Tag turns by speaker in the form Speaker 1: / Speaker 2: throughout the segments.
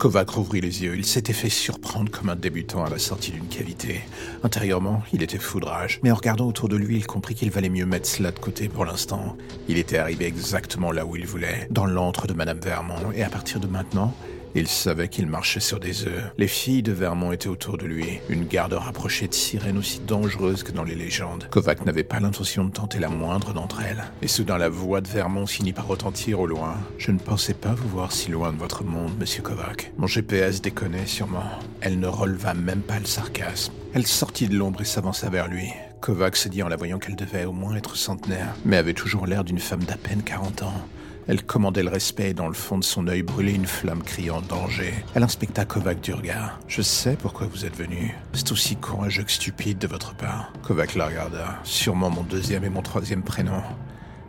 Speaker 1: Kovac rouvrit les yeux. Il s'était fait surprendre comme un débutant à la sortie d'une cavité. Intérieurement, il était foudrage, mais en regardant autour de lui, il comprit qu'il valait mieux mettre cela de côté pour l'instant. Il était arrivé exactement là où il voulait, dans l'antre de Madame Vermont, et à partir de maintenant, il savait qu'il marchait sur des œufs. Les filles de Vermont étaient autour de lui, une garde rapprochée de sirènes aussi dangereuses que dans les légendes. Kovac n'avait pas l'intention de tenter la moindre d'entre elles. Et soudain la voix de Vermont finit par retentir au loin. Je ne pensais pas vous voir si loin de votre monde, monsieur Kovac. Mon GPS déconnait sûrement. Elle ne releva même pas le sarcasme. Elle sortit de l'ombre et s'avança vers lui. Kovac se dit en la voyant qu'elle devait au moins être centenaire, mais avait toujours l'air d'une femme d'à peine 40 ans. Elle commandait le respect et dans le fond de son œil brûlait une flamme criant danger. Elle inspecta Kovac du regard. Je sais pourquoi vous êtes venu. C'est aussi courageux que stupide de votre part. Kovac la regarda. Sûrement mon deuxième et mon troisième prénom.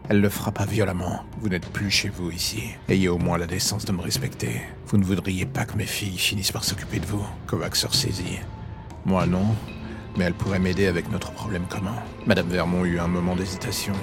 Speaker 1: Elle le frappa violemment. Vous n'êtes plus chez vous ici. Ayez au moins la décence de me respecter. Vous ne voudriez pas que mes filles finissent par s'occuper de vous. Kovac se ressaisit. Moi non, mais elle pourrait m'aider avec notre problème commun. Madame Vermont eut un moment d'hésitation.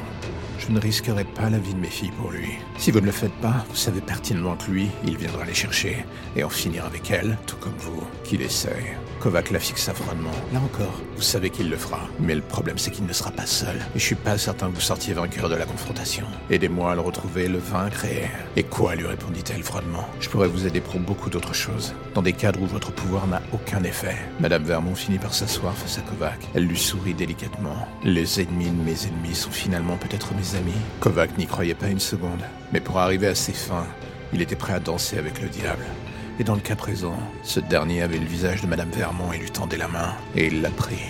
Speaker 1: Je ne risquerai pas la vie de mes filles pour lui. Si vous ne le faites pas, vous savez pertinemment que lui, il viendra les chercher et en finir avec elles, tout comme vous, qu'il essaye. Kovac la fixa froidement. Là encore, vous savez qu'il le fera. Mais le problème, c'est qu'il ne sera pas seul. Et je suis pas certain que vous sortiez vainqueur de la confrontation. Aidez-moi à le retrouver, le vaincre et... Et quoi lui répondit-elle froidement? Je pourrais vous aider pour beaucoup d'autres choses. Dans des cadres où votre pouvoir n'a aucun effet. Madame Vermont finit par s'asseoir face à Kovac. Elle lui sourit délicatement. Les ennemis de mes ennemis sont finalement peut-être mes amis. Kovac n'y croyait pas une seconde. Mais pour arriver à ses fins, il était prêt à danser avec le diable. Et dans le cas présent, ce dernier avait le visage de Madame Vermont et lui tendait la main, et il l'a pris.